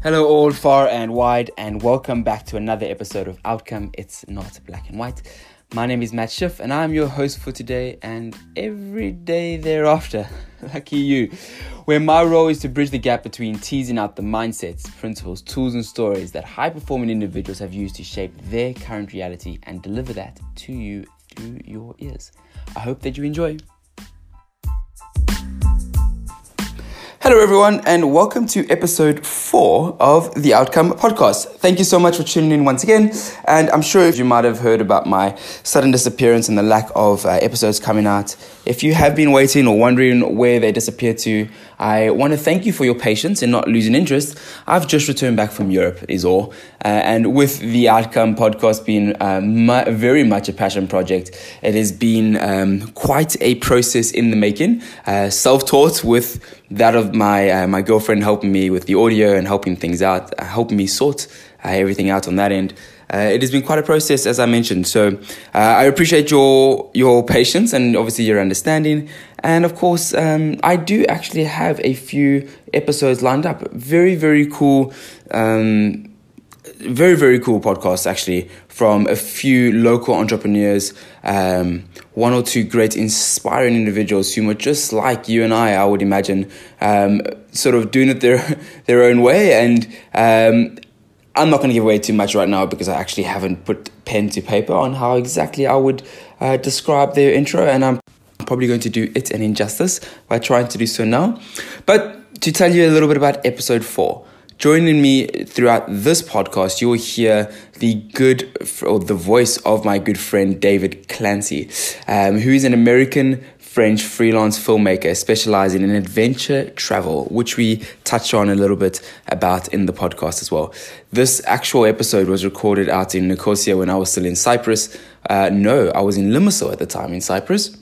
Hello, all far and wide, and welcome back to another episode of Outcome It's Not Black and White. My name is Matt Schiff, and I'm your host for today and every day thereafter. Lucky you. Where my role is to bridge the gap between teasing out the mindsets, principles, tools, and stories that high performing individuals have used to shape their current reality and deliver that to you through your ears. I hope that you enjoy. Hello, everyone, and welcome to episode four of the Outcome Podcast. Thank you so much for tuning in once again. And I'm sure you might have heard about my sudden disappearance and the lack of uh, episodes coming out. If you have been waiting or wondering where they disappeared to, I want to thank you for your patience in not losing interest. I've just returned back from Europe, is all. Uh, and with the Outcome Podcast being uh, very much a passion project, it has been um, quite a process in the making. Uh, Self taught with that of my uh, my girlfriend helping me with the audio and helping things out, uh, helping me sort uh, everything out on that end. Uh, it has been quite a process, as I mentioned. So uh, I appreciate your your patience and obviously your understanding. And of course, um, I do actually have a few episodes lined up. Very very cool. Um, very very cool podcast actually from a few local entrepreneurs um, one or two great inspiring individuals who are just like you and i i would imagine um, sort of doing it their their own way and um, i'm not going to give away too much right now because i actually haven't put pen to paper on how exactly i would uh, describe their intro and i'm probably going to do it an injustice by trying to do so now but to tell you a little bit about episode four Joining me throughout this podcast, you will hear the good or the voice of my good friend David Clancy, um, who is an American French freelance filmmaker specializing in adventure travel, which we touch on a little bit about in the podcast as well. This actual episode was recorded out in Nicosia when I was still in Cyprus. Uh, no, I was in Limassol at the time in Cyprus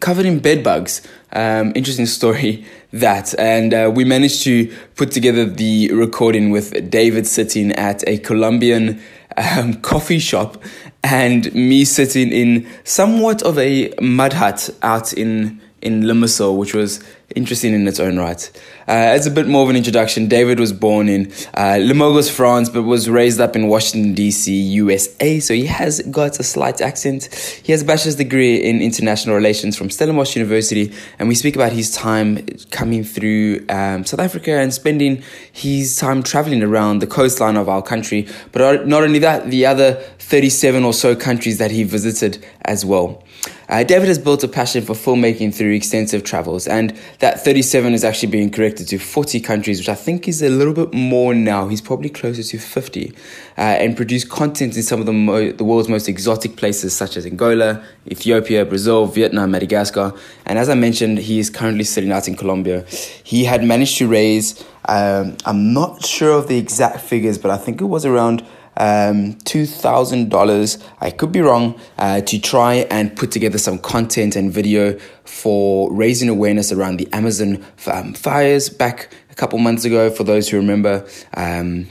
covered in bed bugs. Um, interesting story that. And uh, we managed to put together the recording with David sitting at a Colombian um, coffee shop and me sitting in somewhat of a mud hut out in, in Limassol, which was interesting in its own right. Uh, as a bit more of an introduction, David was born in uh, Limoges, France, but was raised up in Washington, D.C., USA, so he has got a slight accent. He has a bachelor's degree in international relations from Stellenbosch University, and we speak about his time coming through um, South Africa and spending his time traveling around the coastline of our country, but not only that, the other 37 or so countries that he visited as well. Uh, David has built a passion for filmmaking through extensive travels, and that 37 is actually being corrected to 40 countries, which I think is a little bit more now. He's probably closer to 50, uh, and produced content in some of the, mo- the world's most exotic places, such as Angola, Ethiopia, Brazil, Vietnam, Madagascar. And as I mentioned, he is currently sitting out in Colombia. He had managed to raise, um, I'm not sure of the exact figures, but I think it was around um, $2,000, I could be wrong, uh, to try and put together some content and video for raising awareness around the Amazon um, fires back a couple months ago, for those who remember. Um,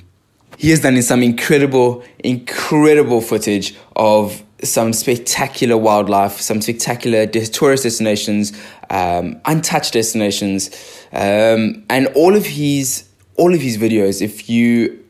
he has done some incredible, incredible footage of some spectacular wildlife, some spectacular tourist destinations, um, untouched destinations, um, and all of his all of his videos. If you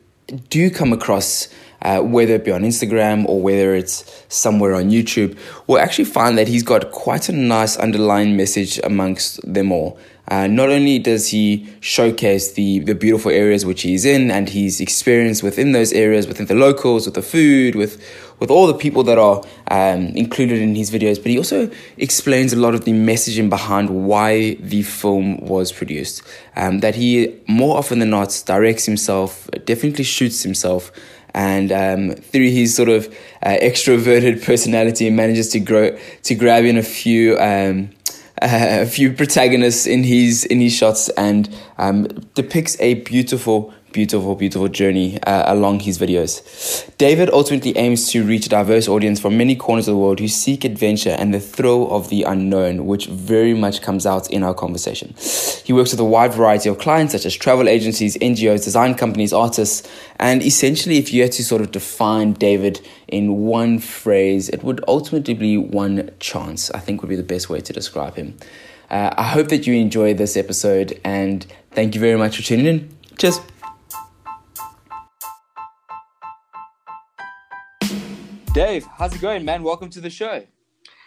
do come across uh, whether it be on Instagram or whether it's somewhere on YouTube, we'll actually find that he's got quite a nice underlying message amongst them all. Uh, not only does he showcase the, the beautiful areas which he's in and his experience within those areas, within the locals, with the food, with with all the people that are um, included in his videos, but he also explains a lot of the messaging behind why the film was produced. Um, that he more often than not directs himself, definitely shoots himself, and um, through his sort of uh, extroverted personality, manages to grow to grab in a few. Uh, a few protagonists in his in his shots and um, depicts a beautiful beautiful, beautiful journey uh, along his videos. David ultimately aims to reach a diverse audience from many corners of the world who seek adventure and the thrill of the unknown, which very much comes out in our conversation. He works with a wide variety of clients such as travel agencies, NGOs, design companies, artists, and essentially, if you had to sort of define David in one phrase, it would ultimately be one chance, I think would be the best way to describe him. Uh, I hope that you enjoy this episode and thank you very much for tuning in. Cheers. Dave, how's it going, man? Welcome to the show.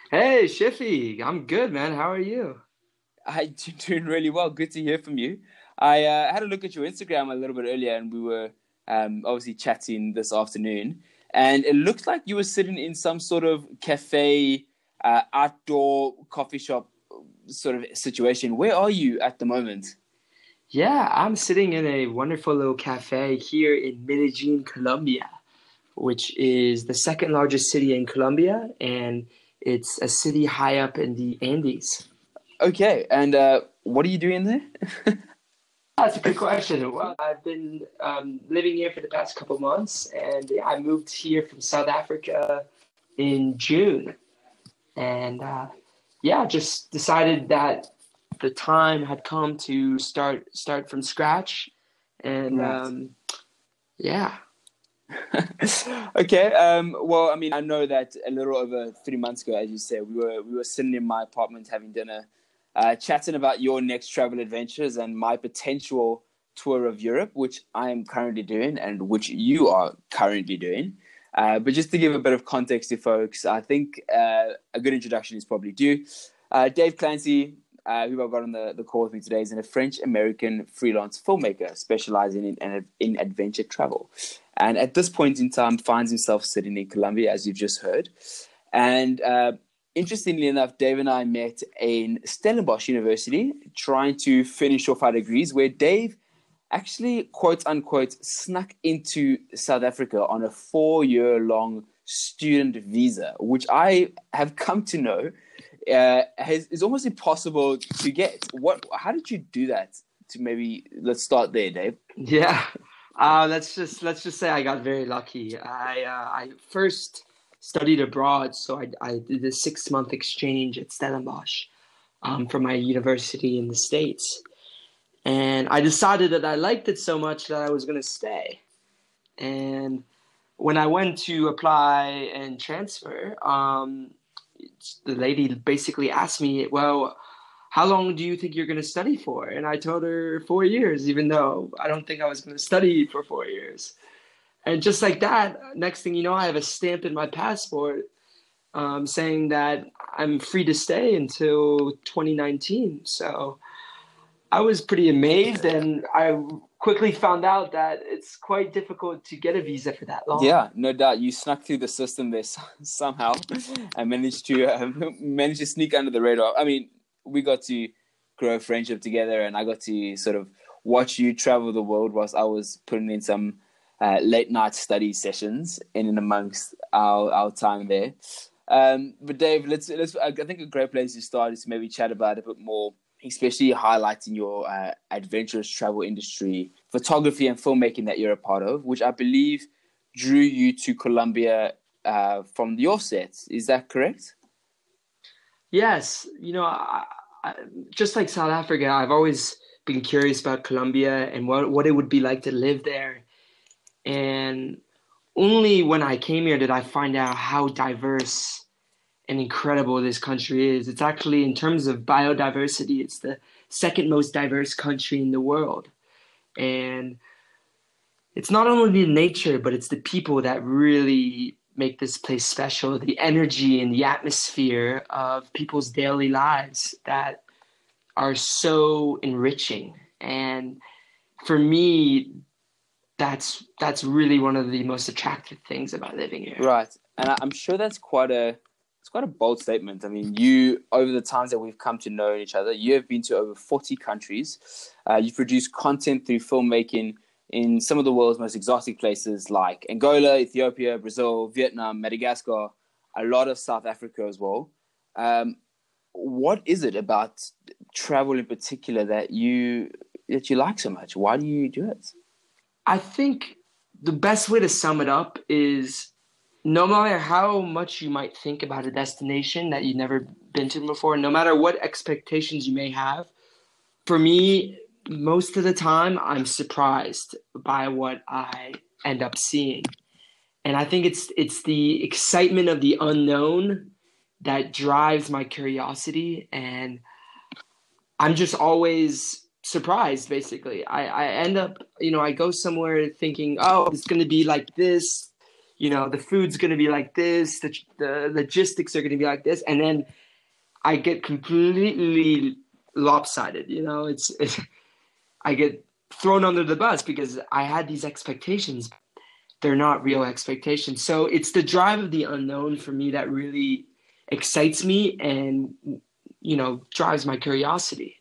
Hey, Shiffy. I'm good, man. How are you? I'm doing really well. Good to hear from you. I uh, had a look at your Instagram a little bit earlier, and we were um, obviously chatting this afternoon. And it looked like you were sitting in some sort of cafe, uh, outdoor coffee shop sort of situation. Where are you at the moment? Yeah, I'm sitting in a wonderful little cafe here in Medellin, Colombia, which is the second largest city in Colombia, and it's a city high up in the Andes. Okay, and uh, what are you doing there? That's a good question. Well, I've been um, living here for the past couple months, and I moved here from South Africa in June, and uh, yeah, just decided that the time had come to start start from scratch, and right. um, yeah. okay. Um, well, I mean, I know that a little over three months ago, as you said, we were we were sitting in my apartment having dinner, uh, chatting about your next travel adventures and my potential tour of Europe, which I am currently doing and which you are currently doing. Uh, but just to give a bit of context to folks, I think uh, a good introduction is probably due. Uh, Dave Clancy, uh, who I've got on the, the call with me today, is a French American freelance filmmaker specializing in, in, in adventure travel. And at this point in time, finds himself sitting in Colombia, as you've just heard. And uh, interestingly enough, Dave and I met in Stellenbosch University trying to finish off our degrees, where Dave actually, quote unquote, snuck into South Africa on a four year long student visa, which I have come to know uh, has, is almost impossible to get. What? How did you do that? To maybe let's start there, Dave. Yeah, uh, let's just let's just say I got very lucky. I uh, I first studied abroad, so I I did a six month exchange at Stellenbosch um, from my university in the states and I decided that I liked it so much that I was going to stay. And when I went to apply and transfer, um, the lady basically asked me, "Well, how long do you think you're going to study for?" And I told her four years, even though I don't think I was going to study for four years. And just like that, next thing you know, I have a stamp in my passport um, saying that I'm free to stay until 2019. So I was pretty amazed, and I quickly found out that it's quite difficult to get a visa for that long. Yeah, no doubt. You snuck through the system there somehow, and managed to uh, manage to sneak under the radar. I mean, we got to grow a friendship together, and I got to sort of watch you travel the world whilst I was putting in some uh, late night study sessions in and amongst our our time there. Um, but Dave, let's let's. I think a great place to start is to maybe chat about a bit more especially highlighting your uh, adventurous travel industry, photography and filmmaking that you're a part of, which I believe drew you to Colombia uh, from your sets. Is that correct? Yes. You know, I, I, just like South Africa, I've always been curious about Colombia and what, what it would be like to live there. And only when I came here did I find out how diverse and incredible this country is. It's actually, in terms of biodiversity, it's the second most diverse country in the world. And it's not only the nature, but it's the people that really make this place special the energy and the atmosphere of people's daily lives that are so enriching. And for me, that's that's really one of the most attractive things about living here. Right, and I'm sure that's quite a it's quite a bold statement. I mean, you over the times that we've come to know each other, you have been to over forty countries. Uh, you've produced content through filmmaking in some of the world's most exotic places like Angola, Ethiopia, Brazil, Vietnam, Madagascar, a lot of South Africa as well. Um, what is it about travel in particular that you that you like so much? Why do you do it? I think the best way to sum it up is no matter how much you might think about a destination that you've never been to before, no matter what expectations you may have, for me, most of the time, I'm surprised by what I end up seeing. And I think it's it's the excitement of the unknown that drives my curiosity and I'm just always surprised basically. I, I end up, you know, I go somewhere thinking, oh, it's gonna be like this, you know the food's going to be like this the, the logistics are going to be like this and then i get completely lopsided you know it's, it's i get thrown under the bus because i had these expectations. They're not real expectations. So it's the drive of the unknown for me that really excites me and you know drives my curiosity.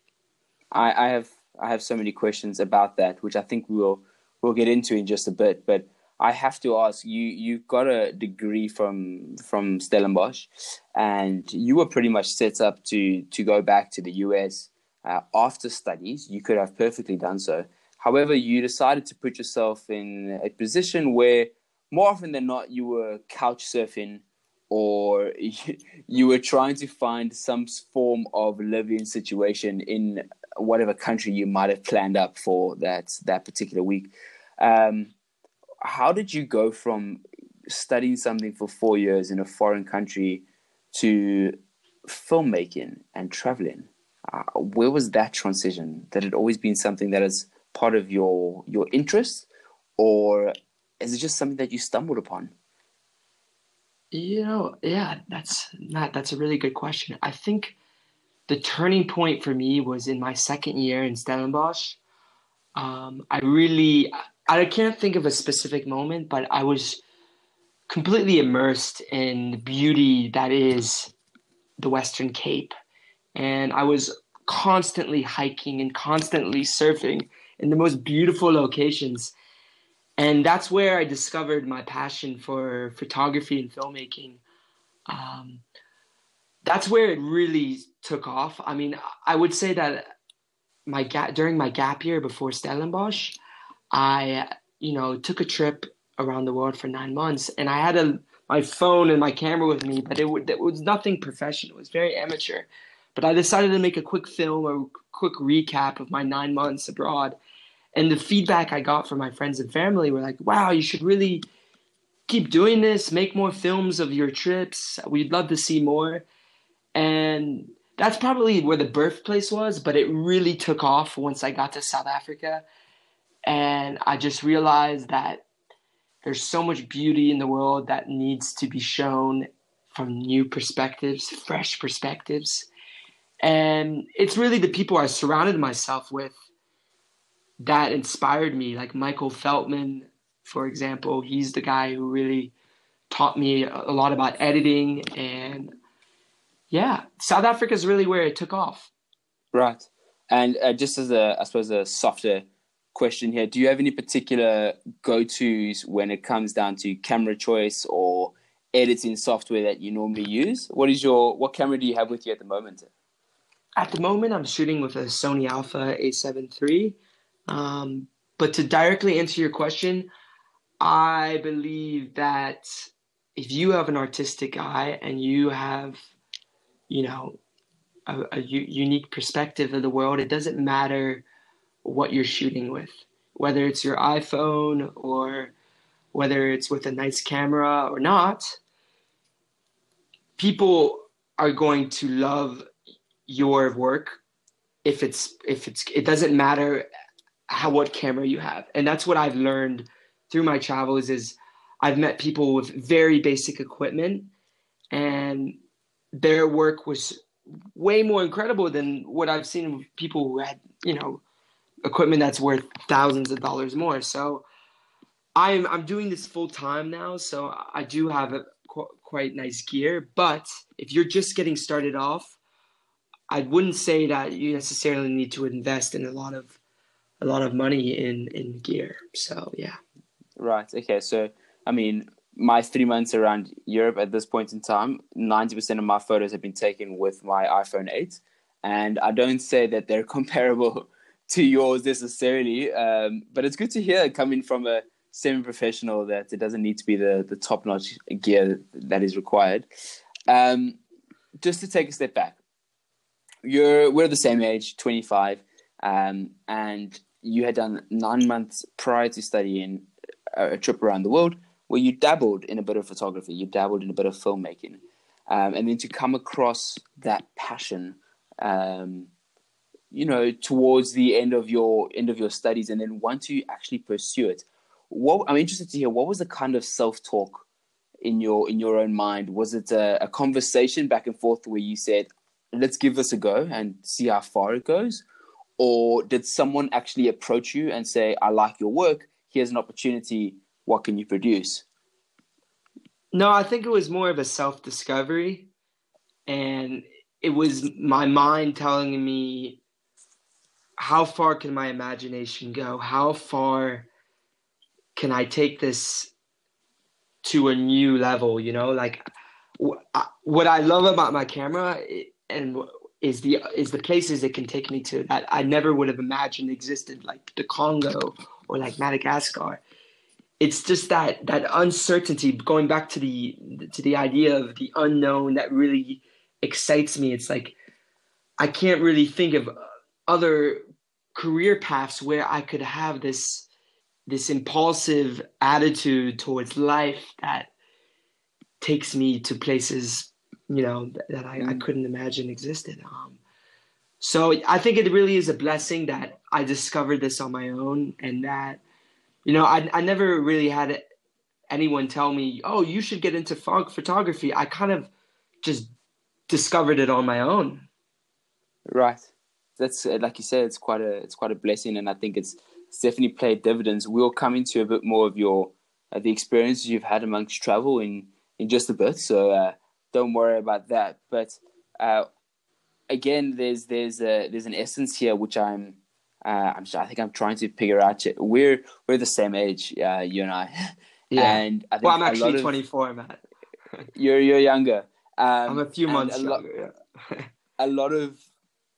I, I have i have so many questions about that which i think we'll we'll get into in just a bit. But I have to ask you. You got a degree from from Stellenbosch, and you were pretty much set up to to go back to the US uh, after studies. You could have perfectly done so. However, you decided to put yourself in a position where, more often than not, you were couch surfing, or you, were trying to find some form of living situation in whatever country you might have planned up for that that particular week. Um, how did you go from studying something for four years in a foreign country to filmmaking and traveling? Uh, where was that transition? That had always been something that is part of your your interest, or is it just something that you stumbled upon? You know, yeah, that's not that's a really good question. I think the turning point for me was in my second year in Stellenbosch. Um, I really I can't think of a specific moment, but I was completely immersed in the beauty that is the Western Cape. And I was constantly hiking and constantly surfing in the most beautiful locations. And that's where I discovered my passion for photography and filmmaking. Um, that's where it really took off. I mean, I would say that my during my gap year before Stellenbosch, I, you know, took a trip around the world for nine months, and I had a my phone and my camera with me, but it, w- it was nothing professional. It was very amateur. But I decided to make a quick film, a quick recap of my nine months abroad. And the feedback I got from my friends and family were like, wow, you should really keep doing this, make more films of your trips. We'd love to see more. And that's probably where the birthplace was, but it really took off once I got to South Africa. And I just realized that there's so much beauty in the world that needs to be shown from new perspectives, fresh perspectives. And it's really the people I surrounded myself with that inspired me, like Michael Feltman, for example. He's the guy who really taught me a lot about editing. And yeah, South Africa is really where it took off. Right. And uh, just as a, I suppose, a softer question here. Do you have any particular go tos when it comes down to camera choice or editing software that you normally use? What is your what camera do you have with you at the moment? At the moment, I'm shooting with a Sony Alpha A7 III. Um, but to directly answer your question, I believe that if you have an artistic eye and you have, you know, a, a u- unique perspective of the world, it doesn't matter what you're shooting with, whether it's your iPhone or whether it's with a nice camera or not. People are going to love your work if it's if it's it doesn't matter how what camera you have and that's what i've learned through my travels is i've met people with very basic equipment and their work was way more incredible than what i've seen people who had you know equipment that's worth thousands of dollars more. So I'm I'm doing this full time now, so I do have a qu- quite nice gear. But if you're just getting started off, I wouldn't say that you necessarily need to invest in a lot of a lot of money in in gear. So yeah. Right. Okay. So I mean, my three months around Europe at this point in time, ninety percent of my photos have been taken with my iPhone eight, and I don't say that they're comparable to yours necessarily, um, but it's good to hear coming from a semi-professional that it doesn't need to be the the top-notch gear that is required. Um, just to take a step back, you're we're the same age, 25, um, and you had done nine months prior to studying a, a, trip around the world where you dabbled in a bit of photography, you dabbled in a bit of filmmaking, um, and then to come across that passion, um, you know, towards the end of your end of your studies, and then want to actually pursue it. What I'm interested to hear, what was the kind of self talk in your in your own mind? Was it a, a conversation back and forth where you said, "Let's give this a go and see how far it goes," or did someone actually approach you and say, "I like your work. Here's an opportunity. What can you produce?" No, I think it was more of a self discovery, and it was my mind telling me how far can my imagination go? How far can I take this to a new level? You know, like what I love about my camera and is the is the places it can take me to that I never would have imagined existed, like the Congo or like Madagascar. It's just that that uncertainty. Going back to the to the idea of the unknown that really excites me. It's like I can't really think of other career paths where I could have this this impulsive attitude towards life that takes me to places you know that, I, I, mm. couldn't imagine existed um, so i think it really is a blessing that i discovered this on my own and that you know i, I never really had anyone tell me oh you should get into photography i kind of just discovered it on my own right that's like you said it's quite a it's quite a blessing and i think it's it's definitely played dividends. We'll come into a bit more of your uh, the experiences you've had amongst travel in in just a bit, so uh, don't worry about that. But uh, again, there's there's a, there's an essence here which I'm uh, I'm I think I'm trying to figure out. We're we're the same age, uh, you and I. Yeah. And I well, I'm actually 24, Matt. you're you're younger. Um, I'm a few months a younger. yeah. a lot of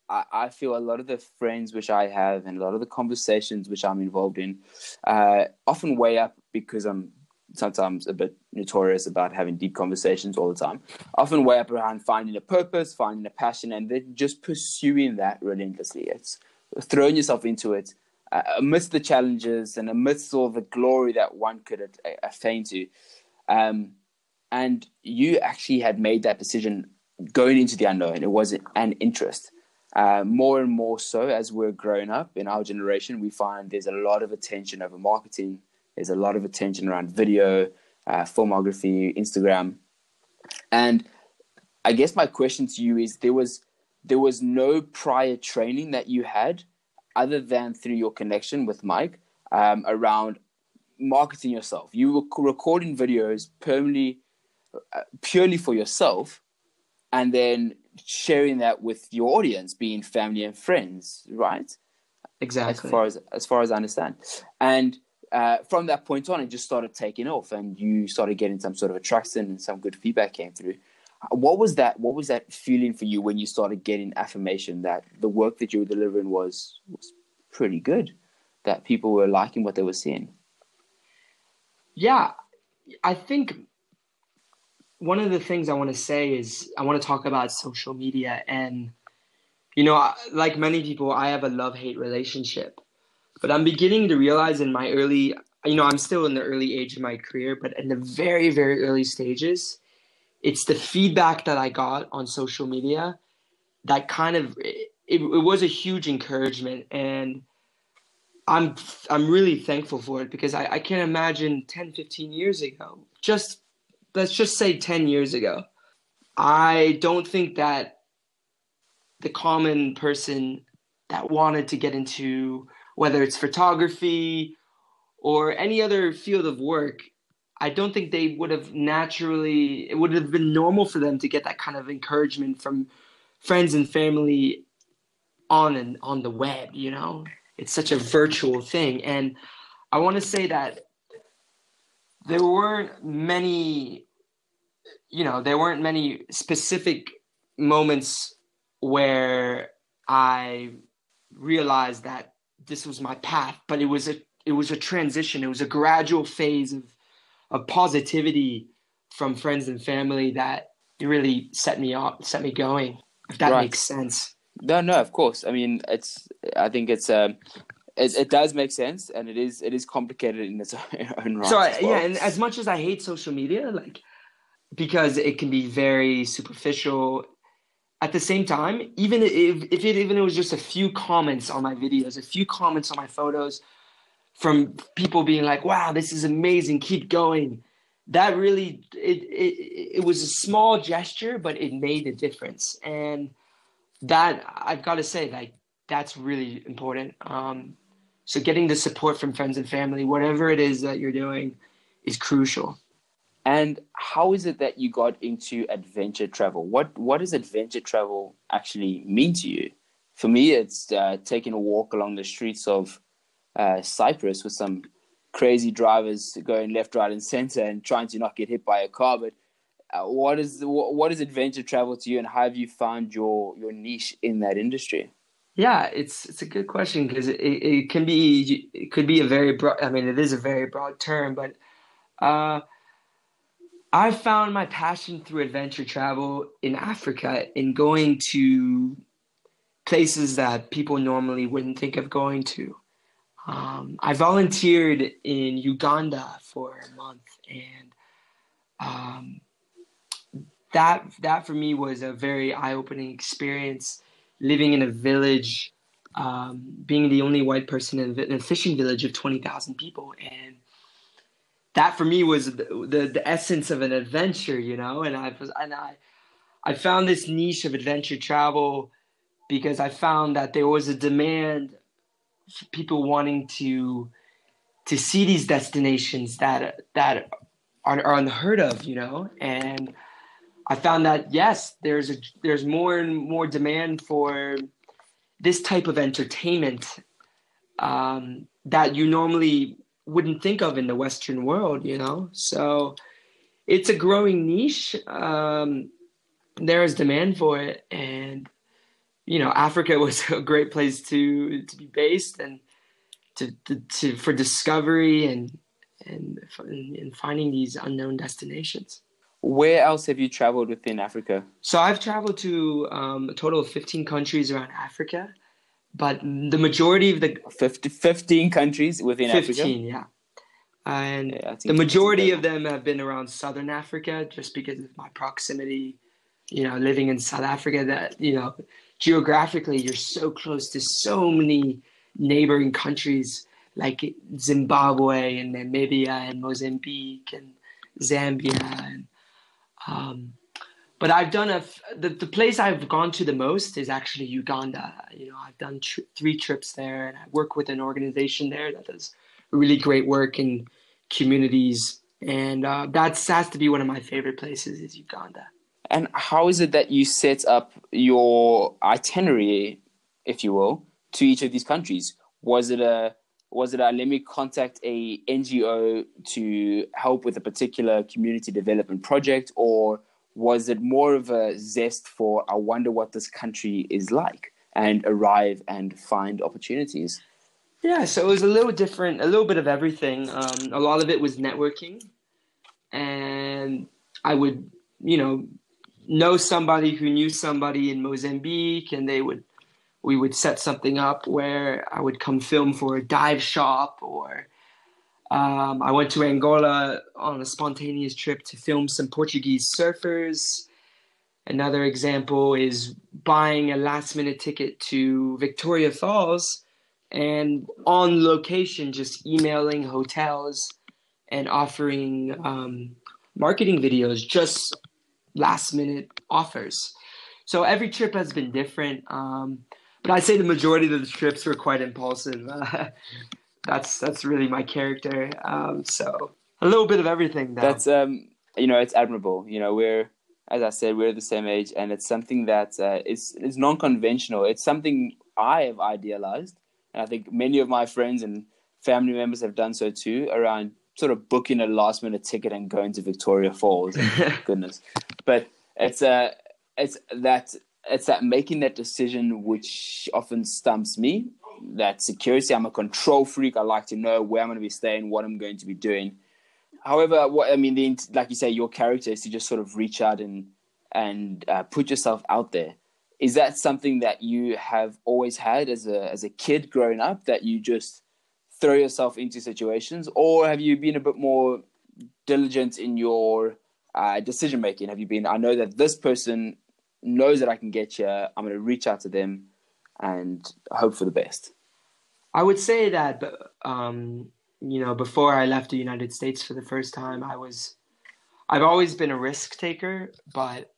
I, I feel a lot of the friends which I have and a lot of the conversations which I'm involved in uh, often weigh up because I'm sometimes a bit notorious about having deep conversations all the time. Often weigh up around finding a purpose, finding a passion, and then just pursuing that relentlessly. It's throwing yourself into it uh, amidst the challenges and amidst all the glory that one could attain to. Um, and you actually had made that decision going into the unknown. It was an interest. Uh, more and more so as we're growing up in our generation, we find there's a lot of attention over marketing. There's a lot of attention around video, uh, filmography, Instagram, and I guess my question to you is: there was there was no prior training that you had, other than through your connection with Mike um, around marketing yourself. You were recording videos permanently, uh, purely for yourself, and then sharing that with your audience, being family and friends, right? Exactly. As far as as far as I understand, and uh, from that point on, it just started taking off, and you started getting some sort of attraction, and some good feedback came through. What was that? What was that feeling for you when you started getting affirmation that the work that you were delivering was was pretty good, that people were liking what they were seeing? Yeah, I think one of the things I want to say is I want to talk about social media. And, you know, like many people, I have a love hate relationship. But I'm beginning to realize in my early, you know, I'm still in the early age of my career, but in the very, very early stages, it's the feedback that I got on social media that kind of, it, it was a huge encouragement. And, I'm I'm really thankful for it because I, I can't imagine 10, 15 years ago, just let's just say 10 years ago, I don't think that the common person that wanted to get into whether it's photography or any other field of work, I don't think they would have naturally, it would have been normal for them to get that kind of encouragement from friends and family on and on the web, you know? It's such a virtual thing. And I want to say that there weren't many you know there weren't many specific moments where i realized that this was my path, but it was a it was a transition. It was a gradual phase of of positivity from friends and family that really set me up, set me going. If that right. makes sense. No, no, of course. I mean, it's. I think it's. Um, it, it does make sense, and it is. It is complicated in its own right. So I, well. yeah, and as much as I hate social media, like because it can be very superficial. At the same time, even if if it even it was just a few comments on my videos, a few comments on my photos, from people being like, "Wow, this is amazing! Keep going." That really it it, it was a small gesture, but it made a difference, and that I've got to say, like that's really important. Um, so getting the support from friends and family, whatever it is that you're doing, is crucial. And how is it that you got into adventure travel? What what does adventure travel actually mean to you? For me, it's uh, taking a walk along the streets of uh, Cyprus with some crazy drivers going left, right, and center and trying to not get hit by a car. But uh, what is what, is adventure travel to you, and how have you found your your niche in that industry? Yeah, it's it's a good question because it, it can be it could be a very broad. I mean, it is a very broad term, but uh, I found my passion through adventure travel in Africa in going to places that people normally wouldn't think of going to. Um, I volunteered in Uganda for a month, and um, that that for me was a very eye-opening experience. Living in a village, um, being the only white person in a fishing village of twenty thousand people, and that for me was the, the, the essence of an adventure, you know. And I was and I I found this niche of adventure travel because I found that there was a demand for people wanting to to see these destinations that that are, are unheard of, you know. And I found that yes, there's a there's more and more demand for this type of entertainment um, that you normally wouldn't think of in the Western world, you know? So it's a growing niche. Um, there is demand for it. And, you know, Africa was a great place to, to be based and to, to, to for discovery and, and, and finding these unknown destinations. Where else have you traveled within Africa? So I've traveled to um, a total of 15 countries around Africa but the majority of the 50, 15 countries within 15, Africa. yeah. And yeah, the majority of them have been around southern Africa just because of my proximity, you know, living in South Africa that, you know, geographically you're so close to so many neighboring countries like Zimbabwe and Namibia and Mozambique and Zambia and um, but I've done a the, the place I've gone to the most is actually Uganda. You know, I've done three trips there, and I work with an organization there that does really great work in communities, and uh, that's has to be one of my favorite places is Uganda. And how is it that you set up your itinerary, if you will, to each of these countries? Was it a was it a let me contact a NGO to help with a particular community development project, or was it more of a zest for I wonder what this country is like and arrive and find opportunities? Yeah, so it was a little different, a little bit of everything. Um, a lot of it was networking, and I would, you know, know somebody who knew somebody in Mozambique, and they would, we would set something up where I would come film for a dive shop or um, I went to Angola on a spontaneous trip to film some Portuguese surfers. Another example is buying a last minute ticket to Victoria Falls and on location just emailing hotels and offering um, marketing videos, just last minute offers. So every trip has been different. Um, but I'd say the majority of the trips were quite impulsive. that's that's really my character. Um, so a little bit of everything. That's um, you know, it's admirable. You know, we're as I said, we're the same age, and it's something that uh, is is non-conventional. It's something I have idealized, and I think many of my friends and family members have done so too. Around sort of booking a last-minute ticket and going to Victoria Falls. goodness, but it's uh, it's that it's that making that decision which often stumps me that security. I'm a control freak. I like to know where I'm going to be staying, what I'm going to be doing. However, what I mean, the, like you say, your character is to just sort of reach out and and uh, put yourself out there. Is that something that you have always had as a as a kid growing up? That you just throw yourself into situations, or have you been a bit more diligent in your uh, decision making? Have you been? I know that this person knows that I can get you. I'm going to reach out to them and hope for the best. I would say that, um, you know, before I left the United States for the first time, I was, I've always been a risk taker, but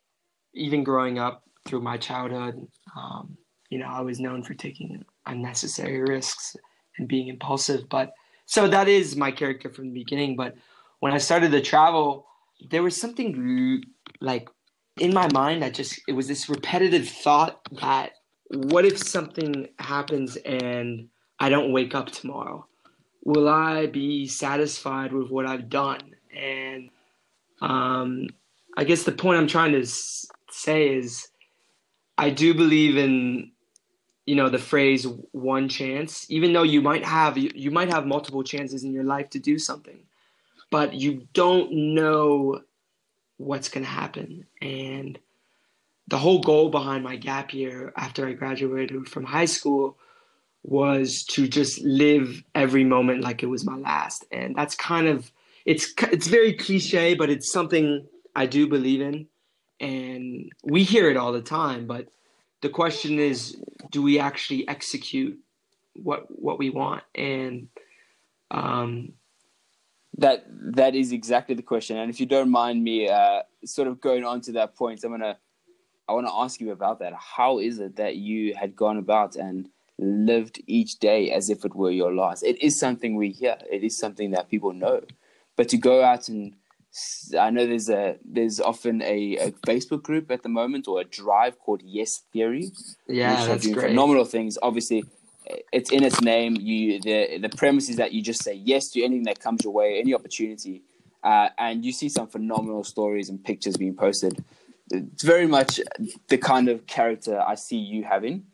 even growing up through my childhood, um, you know, I was known for taking unnecessary risks and being impulsive. But so that is my character from the beginning. But when I started to travel, there was something like in my mind that just it was this repetitive thought that what if something happens and I don't wake up tomorrow? Will I be satisfied with what I've done? And um, I guess the point I'm trying to say is I do believe in you know the phrase one chance even though you might have you, you might have multiple chances in your life to do something but you don't know what's going to happen and the whole goal behind my gap year after I graduated from high school was to just live every moment like it was my last. And that's kind of it's it's very cliche but it's something I do believe in. And we hear it all the time but the question is do we actually execute what what we want? And um, that that is exactly the question. And if you don't mind me uh, sort of going on to that point i'm gonna i want to ask you about that how is it that you had gone about and lived each day as if it were your last it is something we hear it is something that people know but to go out and I know there's a there's often a, a, Facebook group at the moment or a drive called Yes Theory. Yeah, that's great. Phenomenal things. Obviously, it's in its name. You the the premise is that you just say yes to anything that comes your way, any opportunity, uh, and you see some phenomenal stories and pictures being posted. It's very much the kind of character I see you having.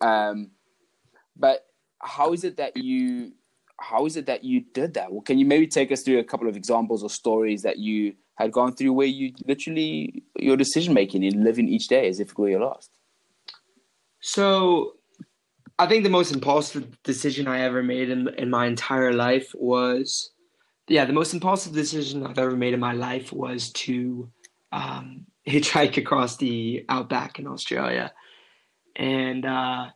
Um, but how is it that you how is it that you did that? Well, can you maybe take us through a couple of examples or stories that you had gone through where you literally your decision making in living each day as if it were your last? So, I think the most impulsive decision I ever made in in my entire life was, yeah, the most impulsive decision I've ever made in my life was to um, hitchhike across the outback in Australia, and uh,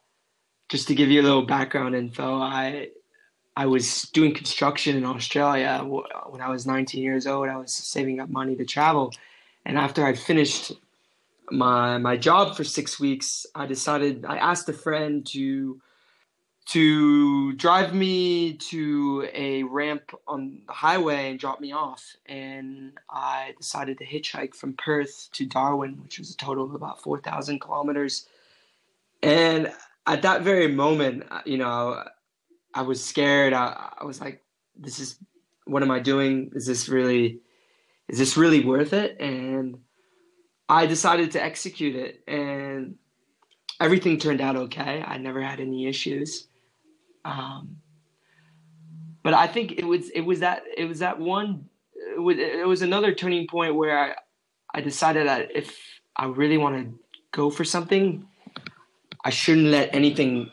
just to give you a little background info, I I was doing construction in Australia when I was 19 years old. I was saving up money to travel, and after I'd finished my my job for six weeks, I decided I asked a friend to to drive me to a ramp on the highway and drop me off. And I decided to hitchhike from Perth to Darwin, which was a total of about 4,000 kilometers. And at that very moment, uh, you know, I was scared. I, I was like, this is, what am I doing? Is this really, is this really worth it? And I decided to execute it and everything turned out okay. I never had any issues. Um, but I think it was, it was that, it was that one, it was, it was another turning point where I, I decided that if I really want to go for something, I shouldn't let anything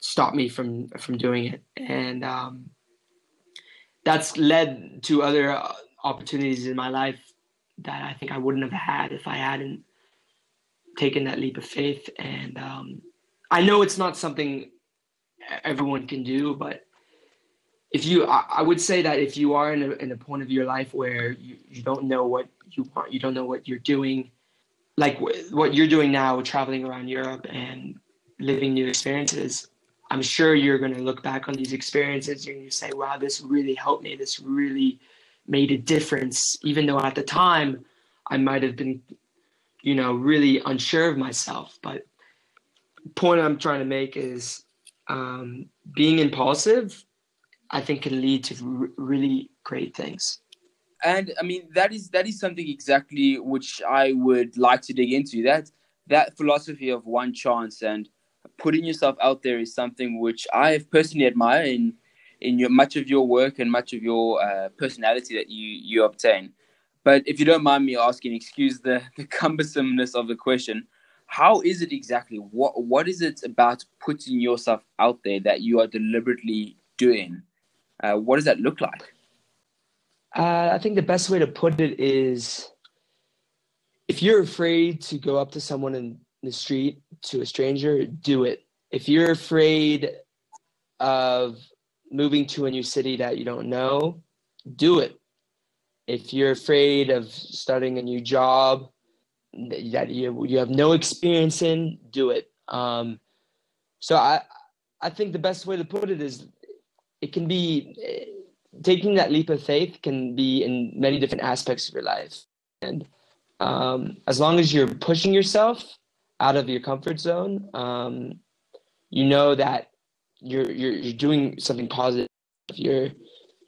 stop me from from doing it, and um, that's led to other uh, opportunities in my life that I think I wouldn't have had if I hadn't taken that leap of faith. And um, I know it's not something everyone can do, but if you, I, I would say that if you are in a, in a point of your life where you, you don't know what you want, you don't know what you're doing, like w- what you're doing now, traveling around Europe and living new experiences, I'm sure you're going to look back on these experiences and you say, wow, this really helped me. This really made a difference. Even though at the time I might have been, you know, really unsure of myself. But point I'm trying to make is um, being impulsive, I think can lead to r- really great things. And I mean, that is, that is something exactly which I would like to dig into that, that philosophy of one chance and putting yourself out there is something which I have personally admire in in your much of your work and much of your uh, personality that you you obtain. But if you don't mind me asking, excuse the, the cumbersomeness of the question, how is it exactly? What what is it about putting yourself out there that you are deliberately doing? Uh, what does that look like? Uh, I think the best way to put it is if you're afraid to go up to someone in the street to a stranger, do it. If you're afraid of moving to a new city that you don't know, do it. If you're afraid of starting a new job that you you have no experience in, do it. Um, so I I think the best way to put it is it can be taking that leap of faith can be in many different aspects of your life, and um, as long as you're pushing yourself out of your comfort zone, um, you know that you're, you're you're doing something positive. You're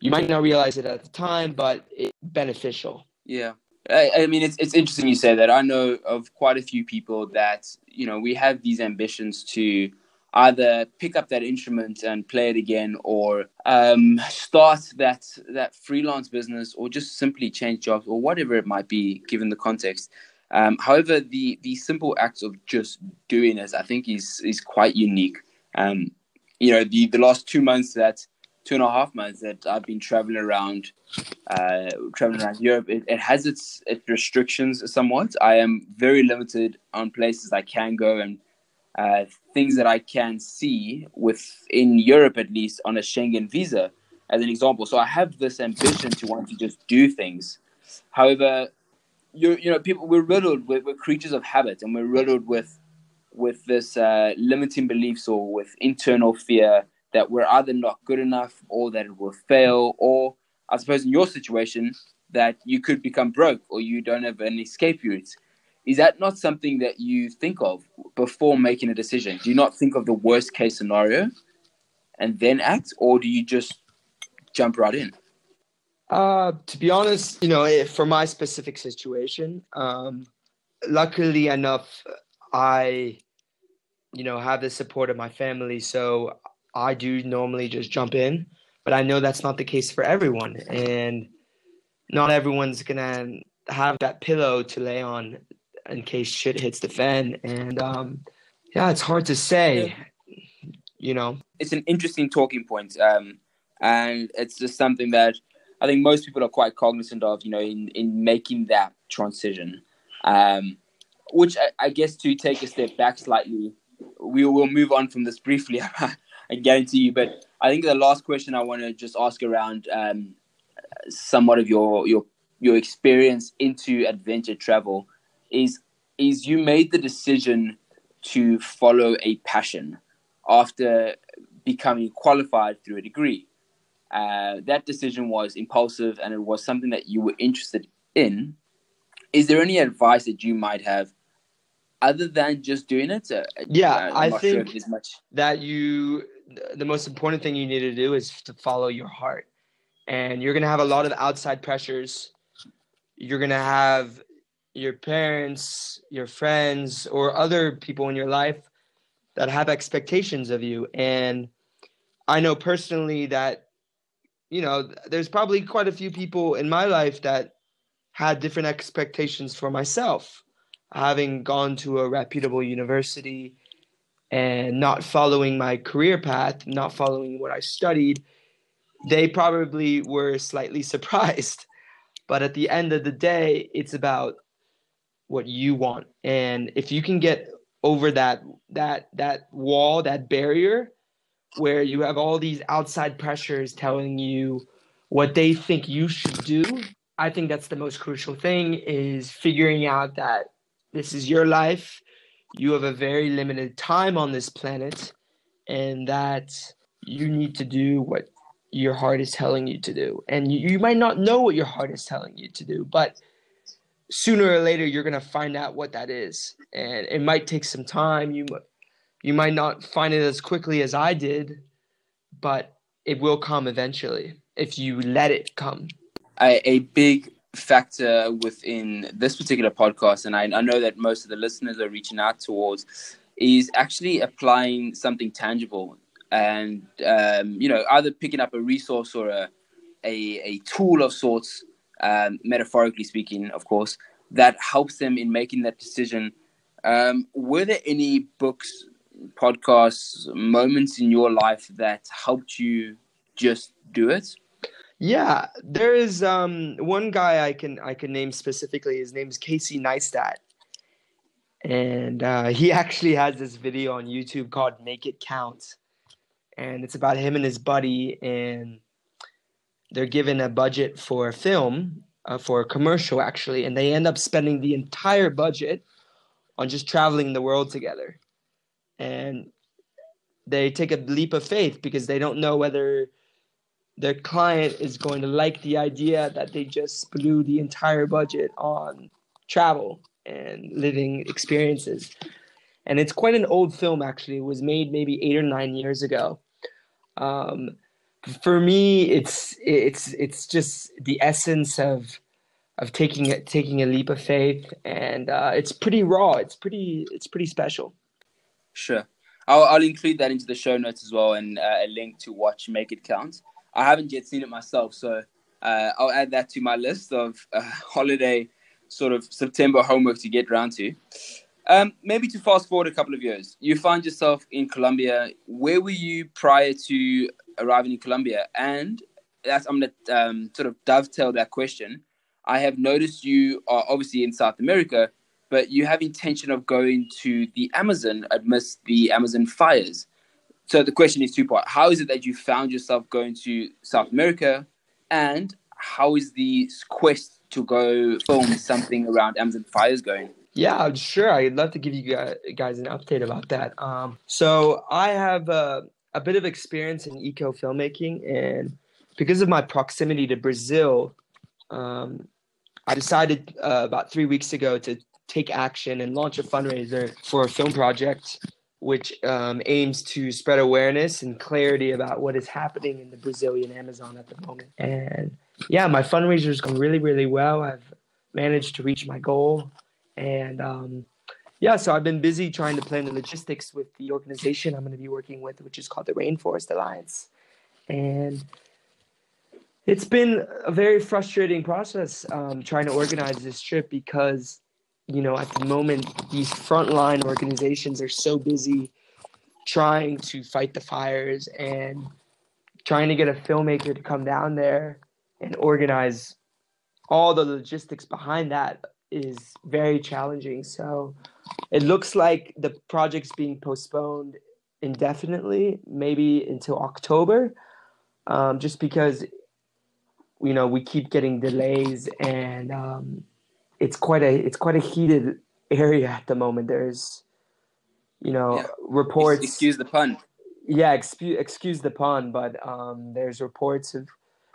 you might not realize it at the time, but it's beneficial. Yeah. I, I mean, it's it's interesting you say that. I know of quite a few people that you know we have these ambitions to either pick up that instrument and play it again or um, start that that freelance business or just simply change jobs or whatever it might be given the context um, however the the simple acts of just doing it i think is is quite unique um, you know the the last two months that two and a half months that i've been traveling around uh, traveling around europe it, it has its its restrictions somewhat i am very limited on places i can go and uh, things that I can see within Europe, at least on a Schengen visa, as an example. So I have this ambition to want to just do things. However, you you know, people we're riddled with we're creatures of habit, and we're riddled with with this uh, limiting beliefs or with internal fear that we're either not good enough or that it will fail, or I suppose in your situation that you could become broke or you don't have an escape route is that not something that you think of before making a decision? Do you not think of the worst case scenario and then act, or do you just jump right in? Uh, to be honest, you know, eh, for my specific situation, um, luckily enough, I, you know, have the support of my family, so I do normally just jump in. But I know that's not the case for everyone, and not everyone's gonna have that pillow to lay on in case shit hits the fan. And um, yeah, it's hard to say. You know, it's an interesting talking point, um, and it's just something that I think most people are quite cognizant of. You know, in in making that transition, um, which I, I guess to take a step back slightly, we will move on from this briefly. I guarantee you. But I think the last question I want to just ask around um, somewhat of your your your experience into adventure travel is is you made the decision to follow a passion after becoming qualified through a degree. Uh, that decision was impulsive and it was something that you were interested in. Is there any advice that you might have other than just doing it? Uh, yeah, uh, I think sure much... that you, the most important thing you need to do is to follow your heart. And you're going to have a lot of outside pressures. You're going to have your parents, your friends, or other people in your life that have expectations of you. And I know personally that, you know, there's probably quite a few people in my life that had different expectations for myself, having gone to a reputable university and not following my career path, not following what I studied. They probably were slightly surprised. But at the end of the day, it's about what you want and if you can get over that that that wall that barrier where you have all these outside pressures telling you what they think you should do i think that's the most crucial thing is figuring out that this is your life you have a very limited time on this planet and that you need to do what your heart is telling you to do and you, you might not know what your heart is telling you to do but sooner or later you're gonna find out what that is, and it might take some time. You you might not find it as quickly as I did, but it will come eventually if you let it come. A, a big factor within this particular podcast, and I, I know that most of the listeners are reaching out towards, is actually applying something tangible and um, you know either picking up a resource or a a, a tool of sorts, um, metaphorically speaking, of course, that helps them in making that decision. Um, were there any books, podcasts, moments in your life that helped you just do it? Yeah, there is um, one guy I can I can name specifically. His name is Casey Neistat, and uh, he actually has this video on YouTube called "Make It Count," and it's about him and his buddy, and they're given a budget for a film, uh, for a commercial actually, and they end up spending the entire budget on just traveling the world together, and they take a leap of faith because they don't know whether their client is going to like the idea that they just blew the entire budget on travel and living experiences. And it's quite an old film, actually. It was made maybe eight or nine years ago. Um, for me, it's it's it's just the essence of of taking it taking a leap of faith, and uh, it's pretty raw. It's pretty it's pretty special. Sure, I'll I'll include that into the show notes as well, and uh, a link to watch Make It Count. I haven't yet seen it myself, so uh, I'll add that to my list of uh, holiday sort of September homework to get around to. Um, maybe to fast forward a couple of years, you find yourself in Colombia. Where were you prior to arriving in Colombia? And that's I'm gonna um, sort of dovetail that question. I have noticed you are obviously in South America, but you have intention of going to the Amazon amidst the Amazon fires. So the question is two part. How is it that you found yourself going to South America, and how is the quest to go film something around Amazon fires going? Yeah, sure. I'd love to give you guys an update about that. Um, so I have a, a bit of experience in eco filmmaking, and because of my proximity to Brazil, um, I decided uh, about three weeks ago to take action and launch a fundraiser for a film project which um, aims to spread awareness and clarity about what is happening in the Brazilian Amazon at the moment. And yeah, my fundraiser is going really, really well. I've managed to reach my goal. And um, yeah, so I've been busy trying to plan the logistics with the organization I'm going to be working with, which is called the Rainforest Alliance. And it's been a very frustrating process um, trying to organize this trip because you know, at the moment, these frontline organizations are so busy trying to fight the fires and trying to get a filmmaker to come down there and organize all the logistics behind that is very challenging. So it looks like the project's being postponed indefinitely, maybe until October, um, just because you know we keep getting delays and um, it's quite a it's quite a heated area at the moment. There's you know yeah. reports. Excuse the pun. Yeah, excuse excuse the pun, but um, there's reports of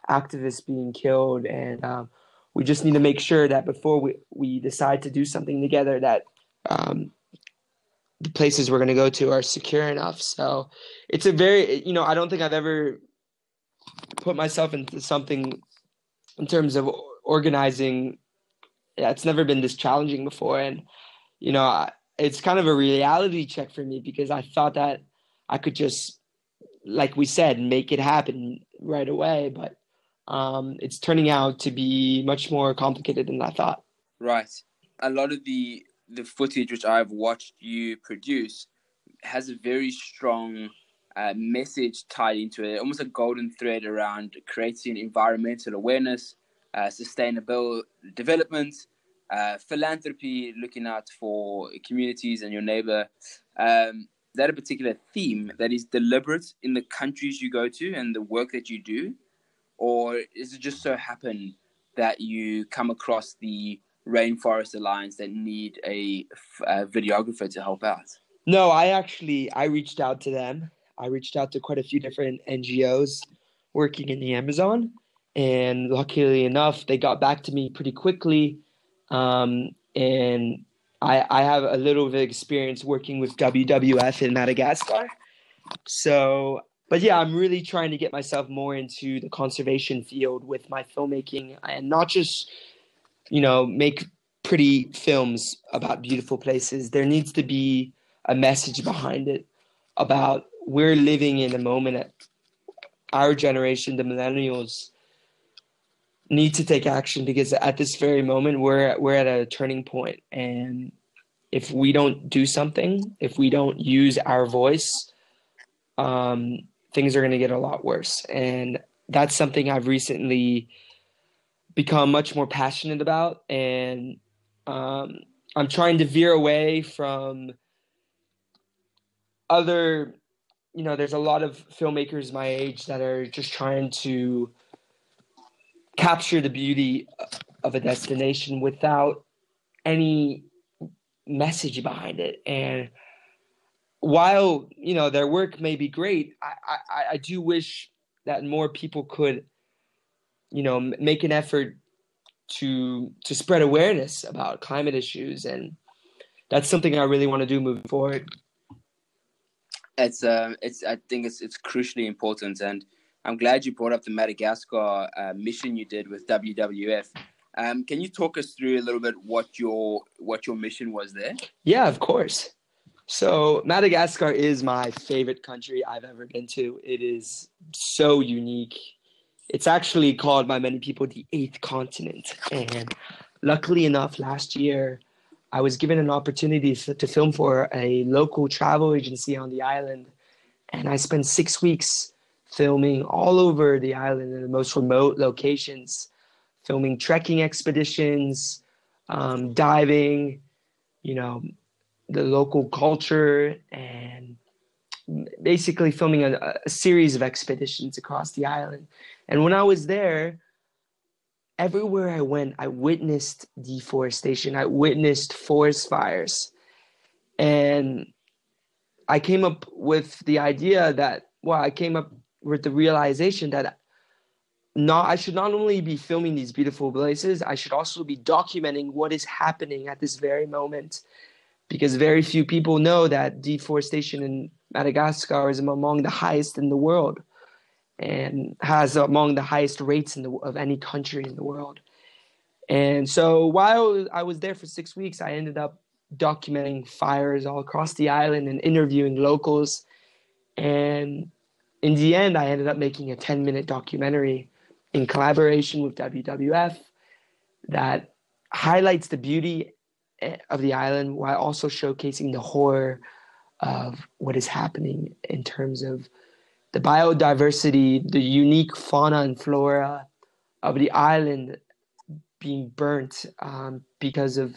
activists being killed, and um, we just need to make sure that before we we decide to do something together, that um, the places we're going to go to are secure enough. So it's a very you know I don't think I've ever put myself into something in terms of organizing yeah, it's never been this challenging before, and you know, it's kind of a reality check for me because I thought that I could just, like we said, make it happen right away, but um, it's turning out to be much more complicated than I thought. Right. A lot of the the footage which I've watched you produce has a very strong uh, message tied into it, almost a golden thread around creating environmental awareness, uh, sustainable development, uh, philanthropy, looking out for communities and your neighbor. Um, is that a particular theme that is deliberate in the countries you go to and the work that you do? Or is it just so happen that you come across the Rainforest Alliance that need a, a videographer to help out? No, I actually I reached out to them. I reached out to quite a few different NGOs working in the Amazon and luckily enough, they got back to me pretty quickly. Um, and I, I have a little bit of experience working with WWF in Madagascar. So, but yeah, I'm really trying to get myself more into the conservation field with my filmmaking and not just, you know, make pretty films about beautiful places. There needs to be a message behind it about we're living in a moment at our generation, the millennials, need to take action because at this very moment we're we're at a turning point and if we don't do something, if we don't use our voice, um, things are going to get a lot worse. And that's something I've recently become much more passionate about. And um, I'm trying to veer away from other, you know, there's a lot of filmmakers my age that are just trying to capture the beauty of a destination without any message behind it. And while you know their work may be great, I I, I do wish that more people could, you know, make an effort to to spread awareness about climate issues, and that's something I really want to do moving forward. It's uh, it's I think it's it's crucially important, and I'm glad you brought up the Madagascar uh, mission you did with WWF. Um, can you talk us through a little bit what your what your mission was there? Yeah, of course. So Madagascar is my favorite country I've ever been to. It is so unique. It's actually called by many people the eighth continent. And luckily enough, last year I was given an opportunity to film for a local travel agency on the island, and I spent six weeks filming all over the island in the most remote locations filming trekking expeditions, um, diving, you know, the local culture, and basically filming a, a series of expeditions across the island. And when I was there, everywhere I went, I witnessed deforestation. I witnessed forest fires. And I came up with the idea that, well, I came up with the realization that not I should not only be filming these beautiful places, I should also be documenting what is happening at this very moment. Because very few people know that deforestation in Madagascar is among the highest in the world and has among the highest rates in the, of any country in the world. And so while I was there for six weeks, I ended up documenting fires all across the island and interviewing locals. And in the end, I ended up making a 10 minute documentary in collaboration with WWF that highlights the beauty eh, of the island while also showcasing the horror of what is happening in terms of the biodiversity, the unique fauna and flora of the island being burnt um, because of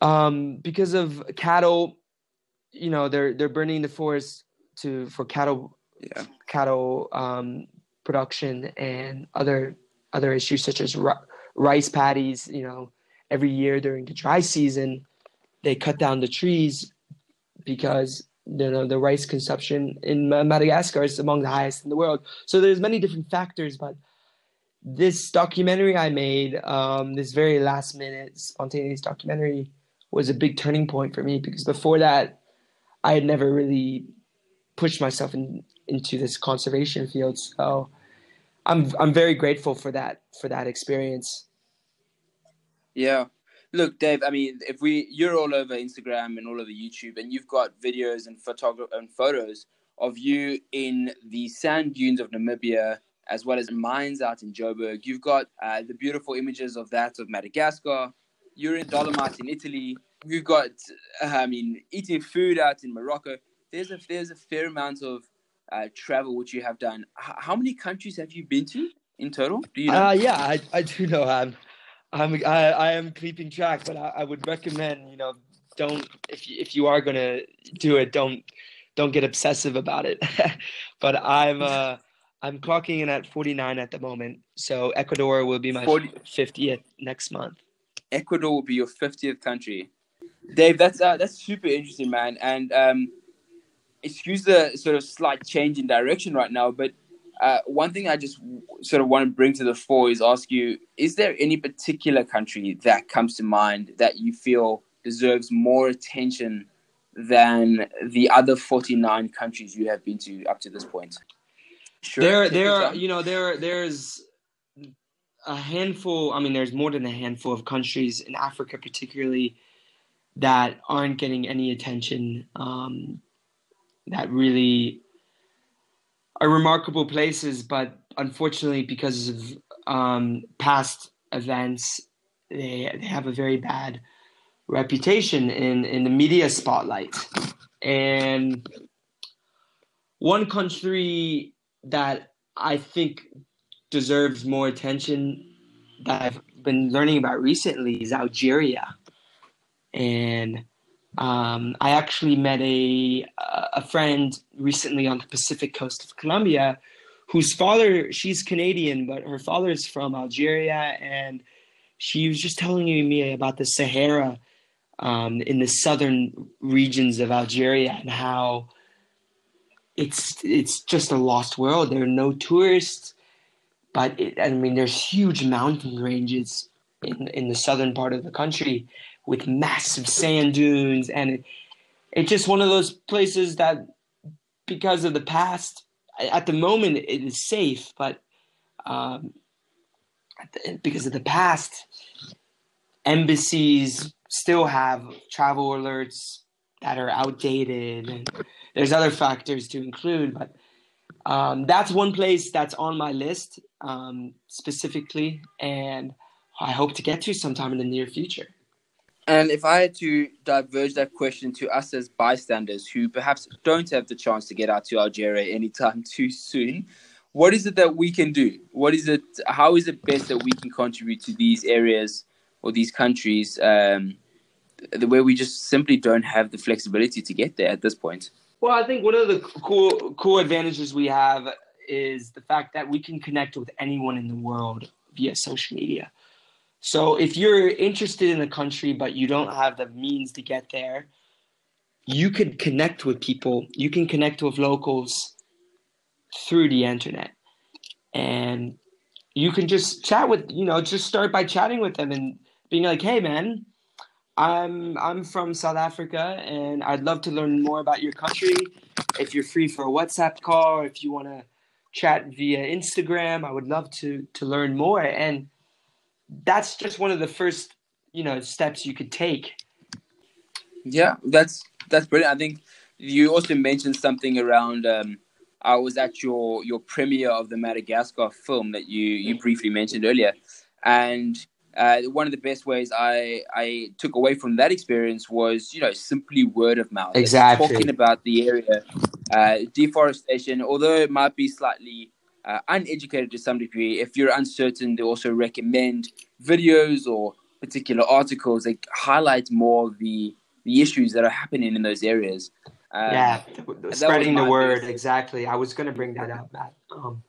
um, because of cattle. You know, they're they're burning the forest to for cattle yeah. cattle um, production and other other issues such as rice paddies. You know, every year during the dry season, they cut down the trees because you know the rice consumption in Madagascar is among the highest in the world. So there's many different factors, but this documentary I made, um, this very last minute spontaneous documentary, was a big turning point for me because before that, I had never really pushed myself in, into this conservation field. So I'm I'm very grateful for that for that experience. Yeah. Look, Dave, I mean, if we you're all over Instagram and all over YouTube and you've got videos and photogra- and photos of you in the sand dunes of Namibia as well as mines out in Joburg. You've got uh, the beautiful images of that of Madagascar. You're in Dolomites in Italy. You've got, I mean, eating food out in Morocco. There's a there's a fair amount of uh, travel which you have done. H- how many countries have you been to in total? Do you know? Uh, yeah, I, I do know. I'm, I'm I, I am keeping track, but I, I would recommend you know don't if you, if you are gonna do it, don't don't get obsessive about it. but I'm uh I'm clocking in at 49 at the moment, so Ecuador will be my 40... 50th next month. Ecuador will be your 50th country. Dave, that's uh, that's super interesting, man. And um, excuse the sort of slight change in direction right now, but uh, one thing I just sort of want to bring to the fore is ask you: Is there any particular country that comes to mind that you feel deserves more attention than the other forty-nine countries you have been to up to this point? Sure. There, there, are, you know, there, there's a handful. I mean, there's more than a handful of countries in Africa, particularly that aren't getting any attention um, that really are remarkable places, but unfortunately, because of um, past events, they, they have a very bad reputation in, in the media spotlight. And one country that I think deserves more attention that I've been learning about recently is Algeria. And um, I actually met a a friend recently on the Pacific coast of Colombia, whose father she's Canadian, but her father is from Algeria, and she was just telling me about the Sahara um, in the southern regions of Algeria and how it's it's just a lost world. There are no tourists, but it, I mean, there's huge mountain ranges in in the southern part of the country with massive sand dunes, and it, it's just one of those places that, because of the past, at the moment it is safe, but um, because of the past, embassies still have travel alerts that are outdated, and there's other factors to include, but. Um, that's one place that's on my list um, specifically, and I hope to get to sometime in the near future. And if I had to diverge that question to us as bystanders who perhaps don't have the chance to get out to Algeria anytime too soon, what is it that we can do? What is it? How is it best that we can contribute to these areas or these countries um, where we just simply don't have the flexibility to get there at this point? Well, I think one of the cool cool advantages we have is the fact that we can connect with anyone in the world via social media. So if you're interested in a country but you don't have the means to get there, you could connect with people. You can connect with locals through the internet. And you can just chat with, you know, just start by chatting with them and being like, "Hey man, I'm I'm from South Africa and I'd love to learn more about your country. If you're free for a WhatsApp call, if you want to chat via Instagram, I would love to to learn more." And that's just one of the first you know steps you could take yeah that's that's brilliant i think you also mentioned something around um, i was at your your premiere of the madagascar film that you you briefly mentioned earlier and uh, one of the best ways I, I took away from that experience was, you know, simply word of mouth. Exactly. Talking about the area, uh, deforestation, although it might be slightly uh, uneducated to some degree, if you're uncertain, they also recommend videos or particular articles that highlight more of the the issues that are happening in those areas. Um, yeah, spreading the word exactly. I was going to bring that up, Matt. Um,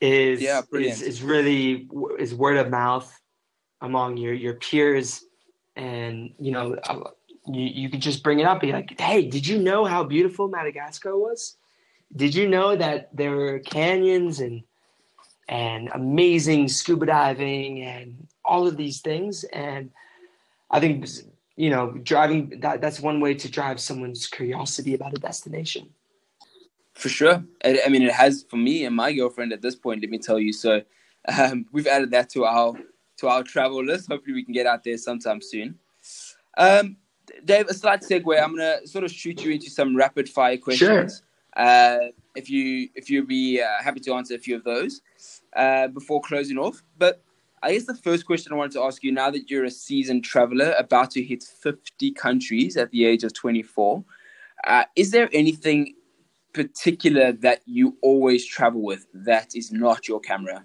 is yeah, is is really is word of mouth among your your peers, and you know uh, you you can just bring it up. Be like, hey, did you know how beautiful Madagascar was? Did you know that there were canyons and and amazing scuba diving and all of these things? And I think you know driving that that's one way to drive someone's curiosity about a destination. For sure. I, I mean, it has for me and my girlfriend at this point. Let me tell you. So um, we've added that to our to our travel list. Hopefully, we can get out there sometime soon. Um, Dave, a slight segue. I'm gonna sort of shoot you into some rapid fire questions. Sure. If you if you'd be uh, happy to answer a few of those uh, before closing off. But I guess the first question I wanted to ask you now that you're a seasoned traveler, about to hit 50 countries at the age of 24, uh, is there anything particular that you always travel with that is not your camera?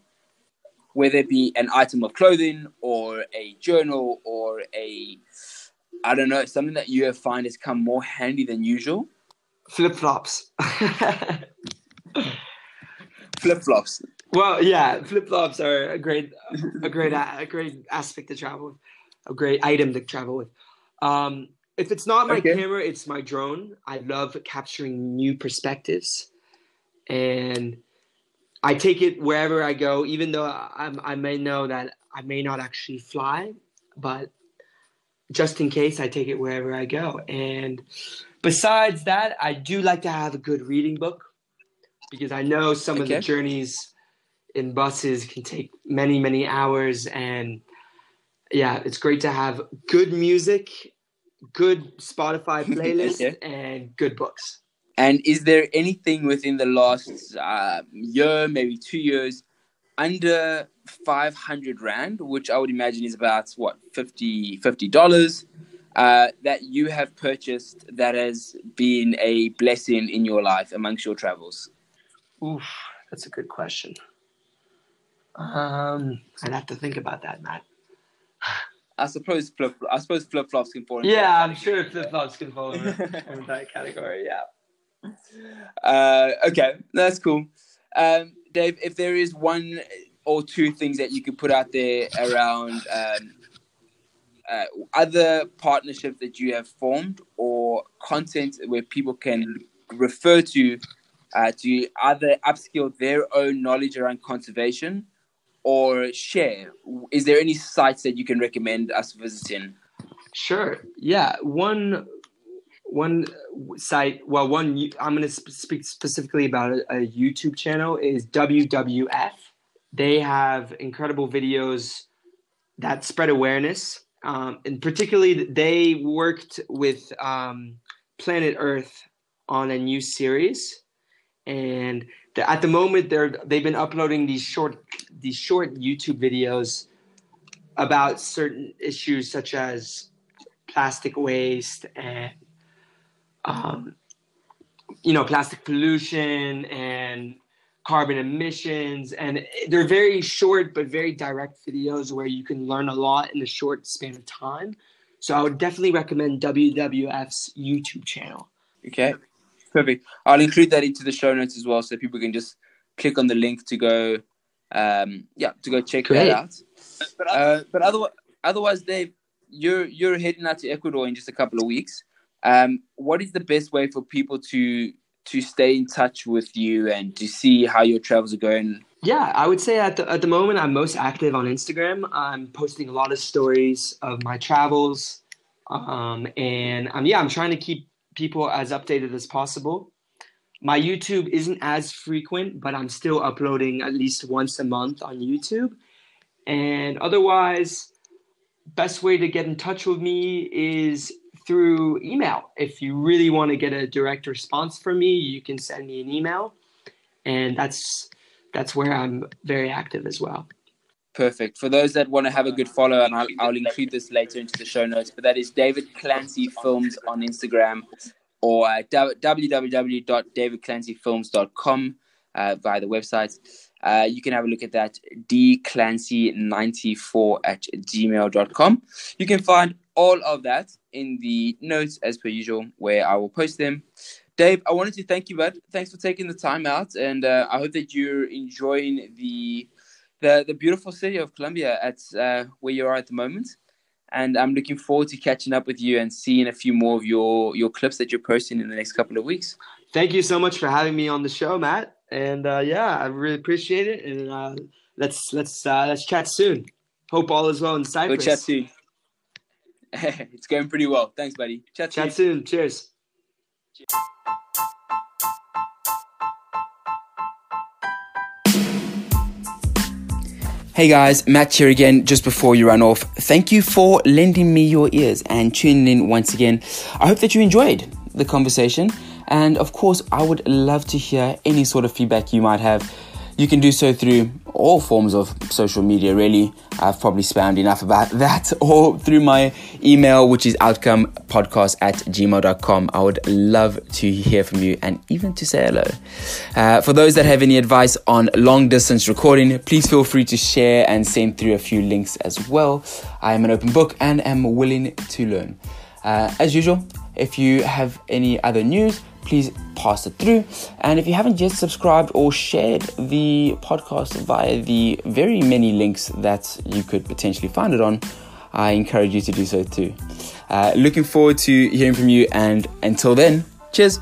Whether it be an item of clothing or a journal or a, I don't know, something that you have find has come more handy than usual? Flip flops. flip flops. Well, yeah, flip flops are a great, a great, a great aspect to travel with, a great item to travel with. Um, if it's not my okay. camera, it's my drone. I love capturing new perspectives, and I take it wherever I go, even though I, I may know that I may not actually fly, but just in case, I take it wherever I go. And besides that, I do like to have a good reading book because I know some okay. of the journeys in buses can take many, many hours. And yeah, it's great to have good music, good Spotify playlist, Okay. and good books. And is there anything within the last uh, year, maybe two years, under 500 Rand, which I would imagine is about, what, 50 $50, uh, that you have purchased that has been a blessing in your life amongst your travels? Oof, that's a good question. Um, I'd have to think about that, Matt. I suppose flip. I suppose flip flops can fall. Yeah, I'm sure flip flops can fall in in that category. Yeah. Uh, okay, that's cool. Um, Dave, if there is one or two things that you could put out there around um, uh, other partnerships that you have formed or content where people can refer to uh, to either upskill their own knowledge around conservation or share, is there any sites that you can recommend us visiting? Sure. Yeah. One one site. Well, one. I'm going to speak specifically about a, a YouTube channel. Is WWF. They have incredible videos that spread awareness, um, and particularly they worked with um, Planet Earth on a new series, and the, at the moment they're they've been uploading these short these short YouTube videos about certain issues such as plastic waste and um, you know plastic pollution and carbon emissions and they're very short but very direct videos where you can learn a lot in a short span of time so i would definitely recommend wwf's youtube channel Okay, perfect. I'll include that into the show notes as well, so people can just click on the link to go, um, yeah, to go check Great. that out. But uh, but otherwise, otherwise, Dave, you're you're heading out to Ecuador in just a couple of weeks. Um, what is the best way for people to to stay in touch with you and to see how your travels are going? Yeah, I would say at the at the moment I'm most active on Instagram. I'm posting a lot of stories of my travels, um, and um, yeah, I'm trying to keep people as updated as possible. My YouTube isn't as frequent, but I'm still uploading at least once a month on YouTube. And otherwise, best way to get in touch with me is through email. If you really want to get a direct response from me, you can send me an email, and that's that's where I'm very active as well. Perfect. For those that want to have a good follow, and I'll, I'll include this later into the show notes, but that is David Clancy Films on Instagram or uh, www.davidclancyfilms.com uh, via the website. Uh, you can have a look at that, dclancy94 at gmail.com. You can find all of that in the notes as per usual, where I will post them. Dave, I wanted to thank you, bud. Thanks for taking the time out, and uh, I hope that you're enjoying the the the beautiful city of Colombia at uh, where you are at the moment. And I'm looking forward to catching up with you and seeing a few more of your your clips that you're posting in the next couple of weeks. Thank you so much for having me on the show, Matt. And uh, yeah, I really appreciate it. And uh, let's let's uh, let's chat soon. Hope all is well in We'll Cyprus. chat soon. it's going pretty well. Thanks, buddy. Chat, Chat soon. soon. Cheers. Hey guys, Matt here again. Just before you run off, thank you for lending me your ears and tuning in once again. I hope that you enjoyed the conversation, and of course, I would love to hear any sort of feedback you might have. You can do so through all forms of social media, really. I've probably spammed enough about that, or through my email, which is outcomepodcast at gmail.com. I would love to hear from you and even to say hello. Uh, for those that have any advice on long distance recording, please feel free to share and send through a few links as well. I am an open book and am willing to learn. Uh, as usual, if you have any other news, please pass it through. And if you haven't yet subscribed or shared the podcast via the very many links that you could potentially find it on, I encourage you to do so too. Uh, looking forward to hearing from you, and until then, cheers.